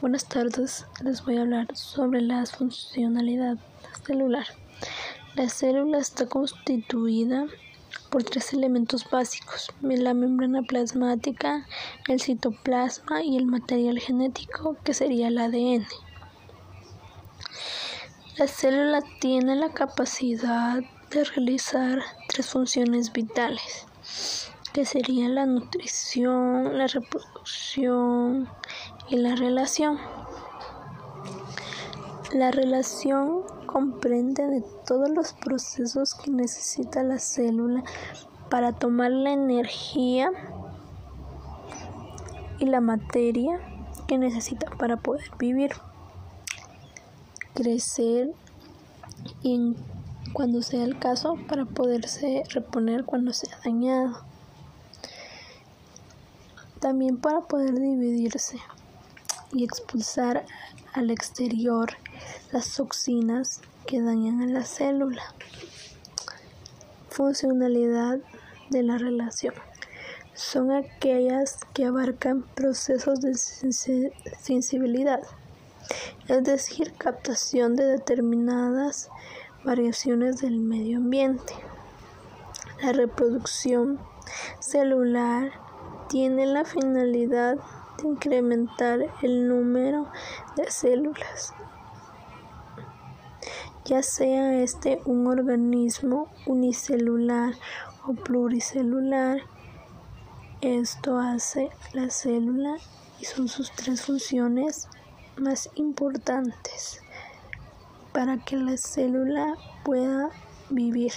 Buenas tardes, les voy a hablar sobre la funcionalidad celular. La célula está constituida por tres elementos básicos, la membrana plasmática, el citoplasma y el material genético que sería el ADN. La célula tiene la capacidad de realizar tres funciones vitales, que serían la nutrición, la reproducción y la relación. La relación comprende de todos los procesos que necesita la célula para tomar la energía y la materia que necesita para poder vivir, crecer y cuando sea el caso para poderse reponer cuando sea dañado. También para poder dividirse y expulsar al exterior las toxinas que dañan a la célula. Funcionalidad de la relación. Son aquellas que abarcan procesos de sensibilidad, es decir, captación de determinadas variaciones del medio ambiente. La reproducción celular tiene la finalidad incrementar el número de células, ya sea este un organismo unicelular o pluricelular. Esto hace la célula y son sus tres funciones más importantes para que la célula pueda vivir.